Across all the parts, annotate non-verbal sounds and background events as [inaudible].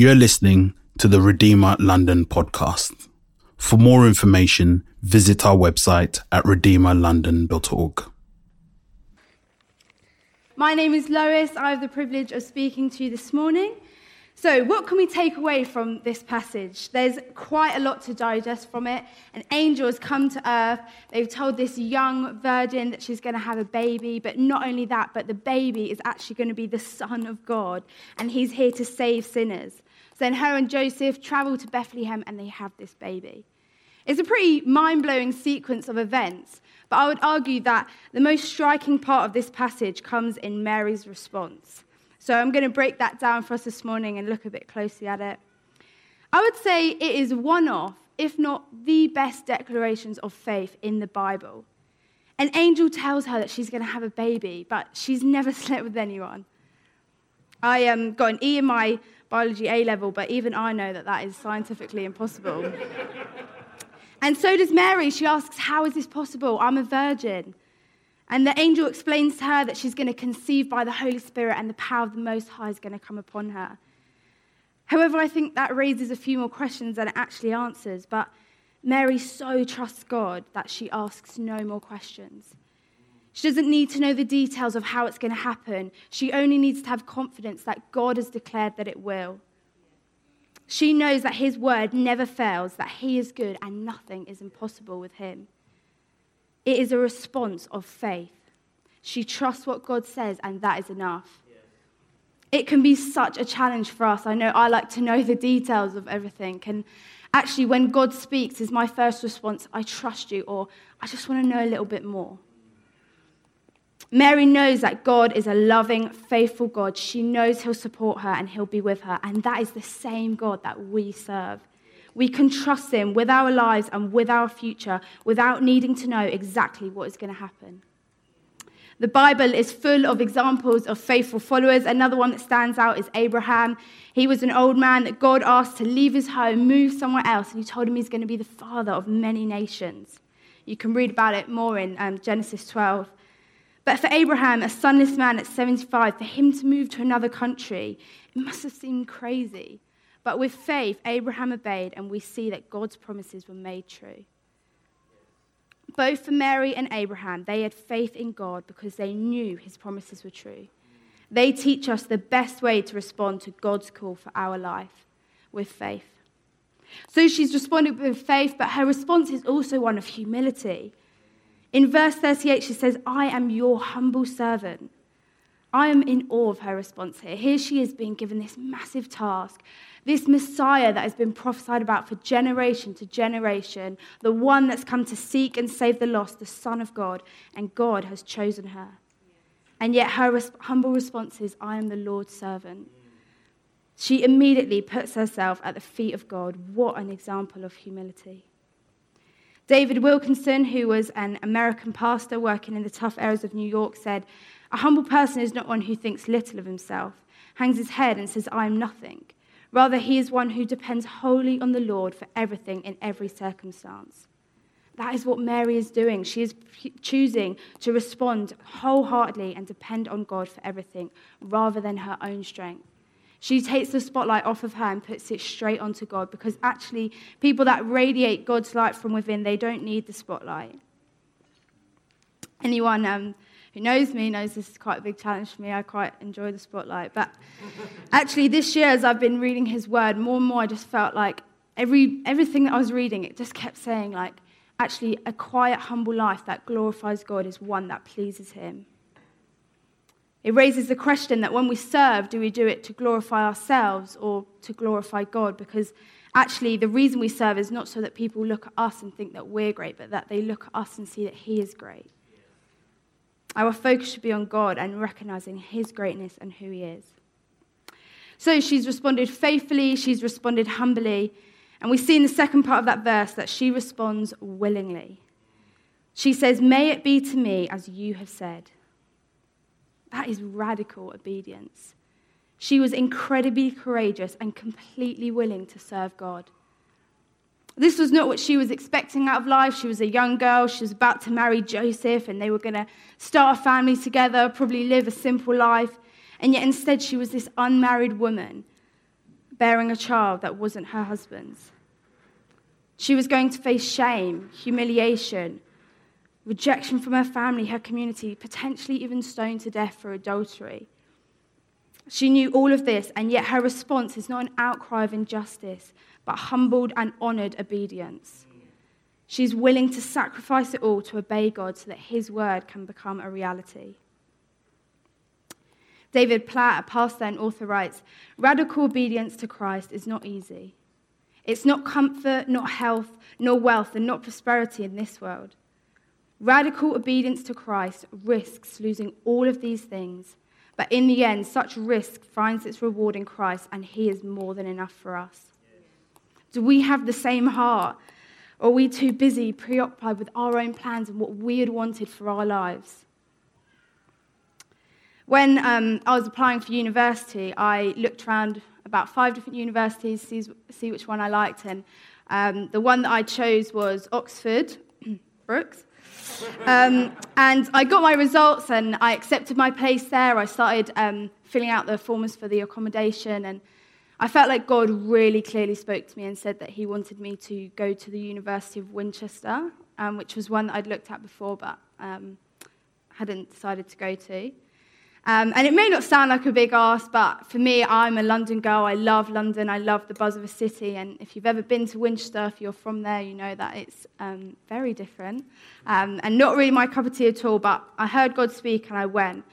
You're listening to the Redeemer London podcast. For more information, visit our website at redeemerlondon.org. My name is Lois. I have the privilege of speaking to you this morning. So, what can we take away from this passage? There's quite a lot to digest from it. An angel has come to earth. They've told this young virgin that she's going to have a baby, but not only that, but the baby is actually going to be the Son of God, and he's here to save sinners. Then her and Joseph travel to Bethlehem and they have this baby. It's a pretty mind blowing sequence of events, but I would argue that the most striking part of this passage comes in Mary's response. So I'm going to break that down for us this morning and look a bit closely at it. I would say it is one of, if not the best declarations of faith in the Bible. An angel tells her that she's going to have a baby, but she's never [laughs] slept with anyone. I um, got an E in my biology A level, but even I know that that is scientifically impossible. and so does Mary. She asks, How is this possible? I'm a virgin. And the angel explains to her that she's going to conceive by the Holy Spirit and the power of the Most High is going to come upon her. However, I think that raises a few more questions than it actually answers. But Mary so trusts God that she asks no more questions. She doesn't need to know the details of how it's going to happen. She only needs to have confidence that God has declared that it will. She knows that His word never fails, that He is good and nothing is impossible with Him. It is a response of faith. She trusts what God says, and that is enough. It can be such a challenge for us. I know I like to know the details of everything. And actually, when God speaks, is my first response, I trust you, or I just want to know a little bit more. Mary knows that God is a loving, faithful God. She knows He'll support her and He'll be with her. And that is the same God that we serve. We can trust Him with our lives and with our future without needing to know exactly what is going to happen. The Bible is full of examples of faithful followers. Another one that stands out is Abraham. He was an old man that God asked to leave his home, move somewhere else, and he told him he's going to be the father of many nations. You can read about it more in um, Genesis 12. But for Abraham, a sonless man at 75, for him to move to another country, it must have seemed crazy. But with faith, Abraham obeyed, and we see that God's promises were made true. Both for Mary and Abraham, they had faith in God because they knew his promises were true. They teach us the best way to respond to God's call for our life with faith. So she's responded with faith, but her response is also one of humility. In verse 38, she says, I am your humble servant. I am in awe of her response here. Here she is being given this massive task this Messiah that has been prophesied about for generation to generation, the one that's come to seek and save the lost, the Son of God, and God has chosen her. And yet her humble response is, I am the Lord's servant. She immediately puts herself at the feet of God. What an example of humility. David Wilkerson, who was an American pastor working in the tough areas of New York, said, A humble person is not one who thinks little of himself, hangs his head, and says, I am nothing. Rather, he is one who depends wholly on the Lord for everything in every circumstance. That is what Mary is doing. She is choosing to respond wholeheartedly and depend on God for everything rather than her own strength. She takes the spotlight off of her and puts it straight onto God because actually, people that radiate God's light from within, they don't need the spotlight. Anyone um, who knows me knows this is quite a big challenge for me. I quite enjoy the spotlight. But actually, this year, as I've been reading his word, more and more I just felt like every, everything that I was reading, it just kept saying, like, actually, a quiet, humble life that glorifies God is one that pleases him. It raises the question that when we serve, do we do it to glorify ourselves or to glorify God? Because actually, the reason we serve is not so that people look at us and think that we're great, but that they look at us and see that He is great. Our focus should be on God and recognizing His greatness and who He is. So she's responded faithfully, she's responded humbly, and we see in the second part of that verse that she responds willingly. She says, May it be to me as you have said. That is radical obedience. She was incredibly courageous and completely willing to serve God. This was not what she was expecting out of life. She was a young girl. She was about to marry Joseph, and they were going to start a family together, probably live a simple life. And yet, instead, she was this unmarried woman. bearing a child that wasn't her husband's. She was going to face shame, humiliation, rejection from her family, her community, potentially even stoned to death for adultery. She knew all of this, and yet her response is not an outcry of injustice, but humbled and honored obedience. She's willing to sacrifice it all to obey God so that His word can become a reality. David Platt, a pastor and author, writes Radical obedience to Christ is not easy. It's not comfort, not health, nor wealth, and not prosperity in this world. Radical obedience to Christ risks losing all of these things, but in the end, such risk finds its reward in Christ, and He is more than enough for us. Do we have the same heart? Or are we too busy, preoccupied with our own plans and what we had wanted for our lives? When um, I was applying for university, I looked around about five different universities, see, see which one I liked, and um, the one that I chose was Oxford, [clears throat] Brookes. Um, and I got my results and I accepted my place there. I started um, filling out the forms for the accommodation, and I felt like God really clearly spoke to me and said that He wanted me to go to the University of Winchester, um, which was one that I'd looked at before but um, hadn't decided to go to. Um, and it may not sound like a big ask, but for me, I'm a London girl. I love London. I love the buzz of a city. And if you've ever been to Winchester, if you're from there, you know that it's um, very different. Um, and not really my cup of tea at all, but I heard God speak and I went.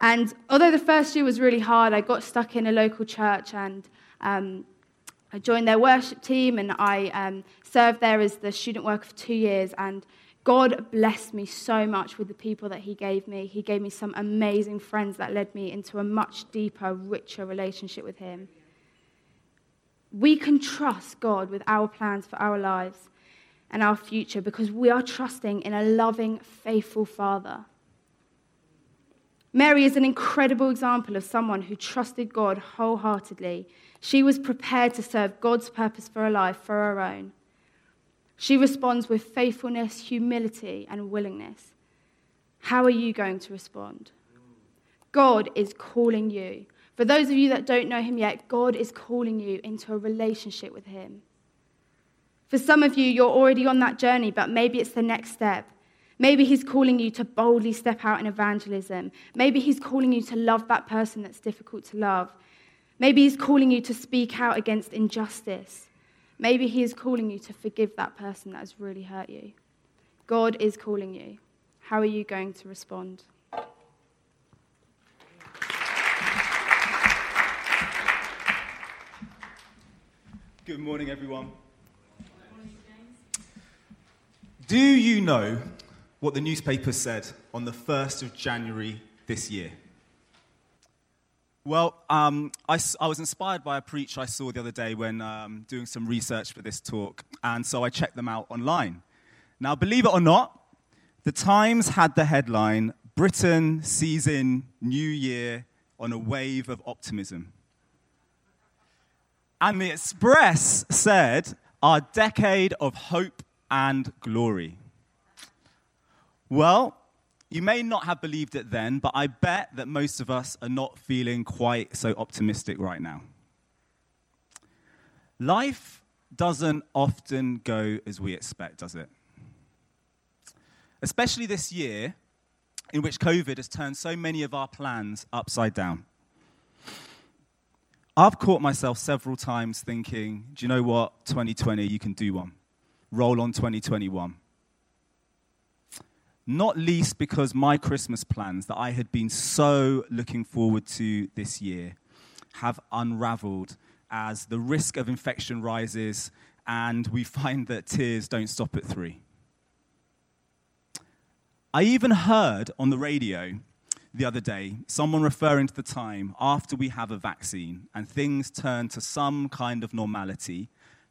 And although the first year was really hard, I got stuck in a local church and um, I joined their worship team and I um, served there as the student worker for two years. And God blessed me so much with the people that He gave me. He gave me some amazing friends that led me into a much deeper, richer relationship with Him. We can trust God with our plans for our lives and our future because we are trusting in a loving, faithful Father. Mary is an incredible example of someone who trusted God wholeheartedly. She was prepared to serve God's purpose for her life for her own. She responds with faithfulness, humility, and willingness. How are you going to respond? God is calling you. For those of you that don't know him yet, God is calling you into a relationship with him. For some of you, you're already on that journey, but maybe it's the next step. Maybe He's calling you to boldly step out in evangelism. Maybe He's calling you to love that person that's difficult to love. Maybe He's calling you to speak out against injustice. Maybe He is calling you to forgive that person that has really hurt you. God is calling you. How are you going to respond? Good morning, everyone. Do you know what the newspaper said on the 1st of January this year? Well, um, I, I, was inspired by a preach I saw the other day when um, doing some research for this talk, and so I checked them out online. Now, believe it or not, the Times had the headline Britain sees in New Year on a wave of optimism. And the Express said, Our decade of hope and glory. Well, you may not have believed it then, but I bet that most of us are not feeling quite so optimistic right now. Life doesn't often go as we expect, does it? Especially this year, in which COVID has turned so many of our plans upside down. I've caught myself several times thinking, do you know what? 2020, you can do one. Roll on 2021 not least because my Christmas plans that I had been so looking forward to this year have unraveled as the risk of infection rises and we find that tiers don't stop at three. I even heard on the radio the other day someone referring to the time after we have a vaccine and things turn to some kind of normality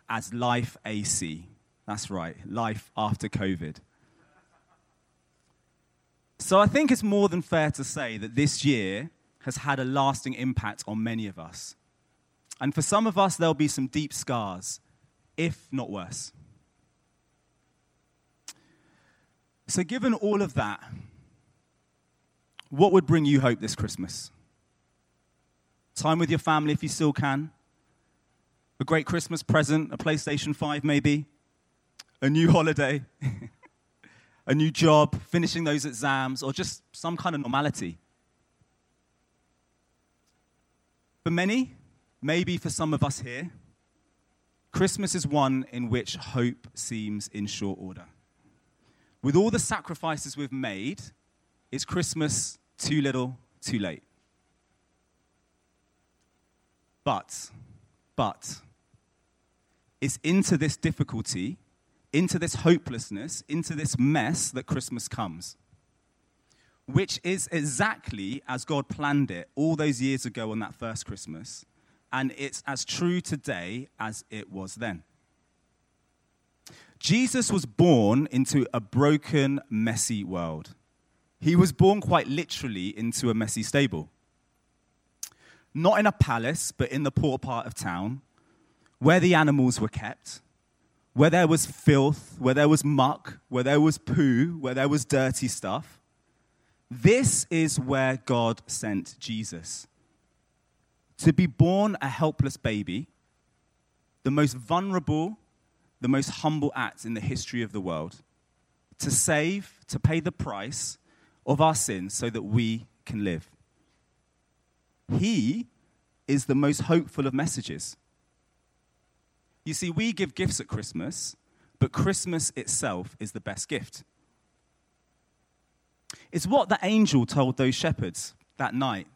as life AC. That's right, life after COVID. So I think it's more than fair to say that this year has had a lasting impact on many of us. And for some of us, there'll be some deep scars, if not worse. So, given all of that, what would bring you hope this Christmas? Time with your family if you still can, A great Christmas present, a PlayStation 5 maybe, a new holiday, [laughs] a new job, finishing those exams, or just some kind of normality. For many, maybe for some of us here, Christmas is one in which hope seems in short order. With all the sacrifices we've made, is Christmas too little, too late? But, but, it's into this difficulty, into this hopelessness, into this mess that Christmas comes. Which is exactly as God planned it all those years ago on that first Christmas. And it's as true today as it was then. Jesus was born into a broken, messy world. He was born quite literally into a messy stable. Not in a palace, but in the poor part of town, where the animals were kept, where there was filth, where there was muck, where there was poo, where there was dirty stuff. This is where God sent Jesus. To be born a helpless baby, the most vulnerable, the most humble act in the history of the world. To save, to pay the price of our sins so that we can live. He is the most hopeful of messages. You see, we give gifts at Christmas, but Christmas itself is the best gift. It's what the angel told those shepherds that night.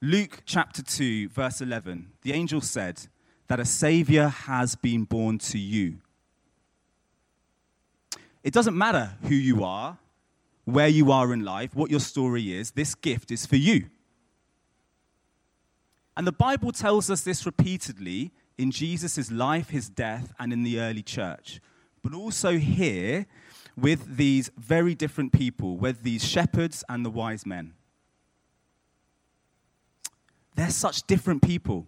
Luke chapter 2, verse 11. The angel said that a savior has been born to you. It doesn't matter who you are, where you are in life, what your story is, this gift is for you. And the Bible tells us this repeatedly in Jesus' life, his death, and in the early church. But also here with these very different people, with these shepherds and the wise men. They're such different people.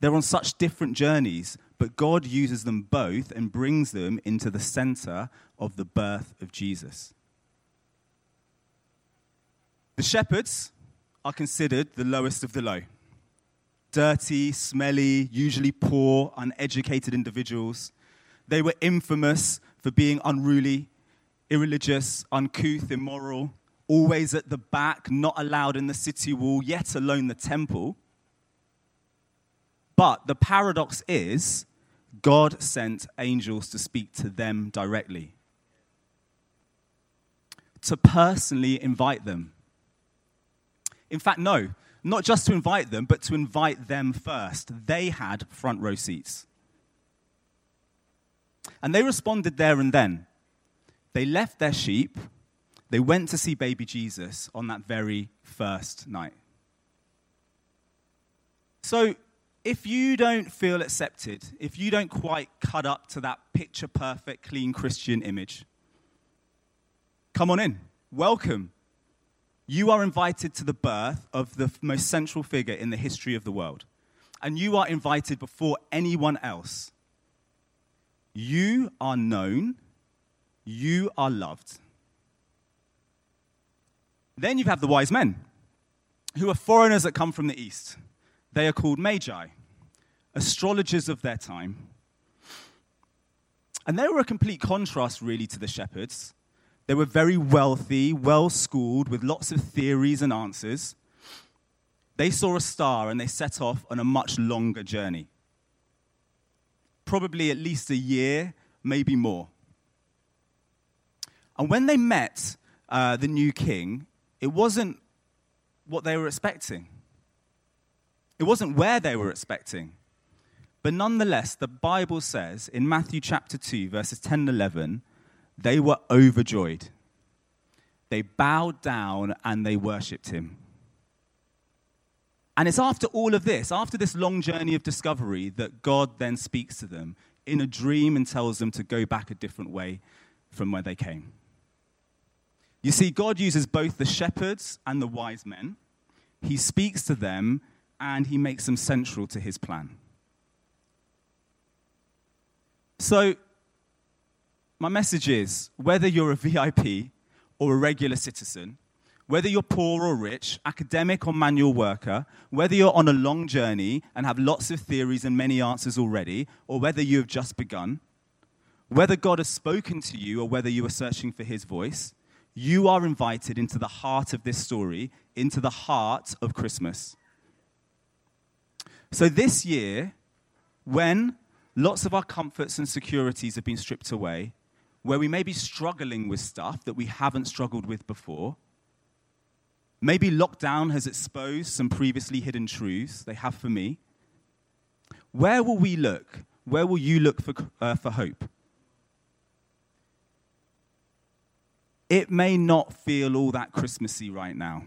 They're on such different journeys, but God uses them both and brings them into the center of the birth of Jesus. The shepherds are considered the lowest of the low dirty, smelly, usually poor, uneducated individuals. They were infamous for being unruly, irreligious, uncouth, immoral, always at the back, not allowed in the city wall, yet alone the temple. But the paradox is, God sent angels to speak to them directly, to personally invite them. In fact, no, not just to invite them, but to invite them first. They had front row seats. And they responded there and then. They left their sheep, they went to see baby Jesus on that very first night. So, if you don't feel accepted, if you don't quite cut up to that picture perfect, clean Christian image, come on in. Welcome you are invited to the birth of the most central figure in the history of the world. And you are invited before anyone else. You are known, you are loved. Then you have the wise men, who are foreigners that come from the east. They are called magi, astrologers of their time. And they were a complete contrast, really, to the shepherds. They were very wealthy, well schooled, with lots of theories and answers. They saw a star and they set off on a much longer journey. Probably at least a year, maybe more. And when they met uh, the new king, it wasn't what they were expecting. It wasn't where they were expecting. But nonetheless, the Bible says in Matthew chapter 2, verses 10 and 11, they were overjoyed. They bowed down and they worshipped him. And it's after all of this, after this long journey of discovery, that God then speaks to them in a dream and tells them to go back a different way from where they came. You see, God uses both the shepherds and the wise men. He speaks to them and he makes them central to his plan. So, my message is whether you're a VIP or a regular citizen, Whether you're poor or rich, academic or manual worker, whether you're on a long journey and have lots of theories and many answers already, or whether you have just begun, whether God has spoken to you or whether you are searching for his voice, you are invited into the heart of this story, into the heart of Christmas. So this year, when lots of our comforts and securities have been stripped away, where we may be struggling with stuff that we haven't struggled with before, maybe lockdown has exposed some previously hidden truths, they have for me. Where will we look? Where will you look for, uh, for hope? It may not feel all that Christmassy right now,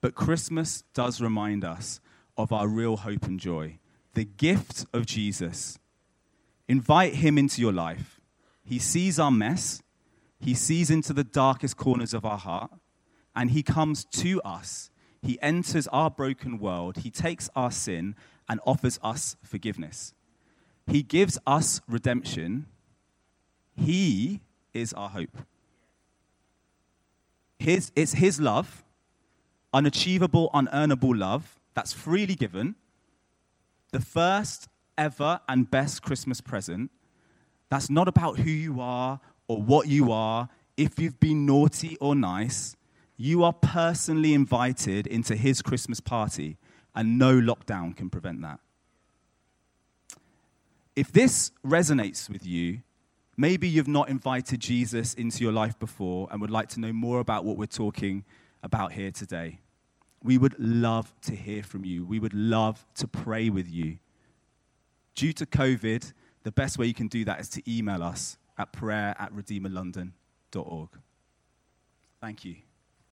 but Christmas does remind us of our real hope and joy the gift of Jesus. Invite him into your life. He sees our mess, he sees into the darkest corners of our heart, and he comes to us. He enters our broken world, he takes our sin and offers us forgiveness. He gives us redemption. He is our hope. His, it's His love, unachievable, unearnable love that's freely given, the first ever and best Christmas present. That's not about who you are or what you are, if you've been naughty or nice. You are personally invited into His Christmas party, and no lockdown can prevent that. If this resonates with you, Maybe you've not invited Jesus into your life before and would like to know more about what we're talking about here today. We would love to hear from you. We would love to pray with you. Due to COVID, the best way you can do that is to email us at prayer at redeemerlondon.org. Thank you.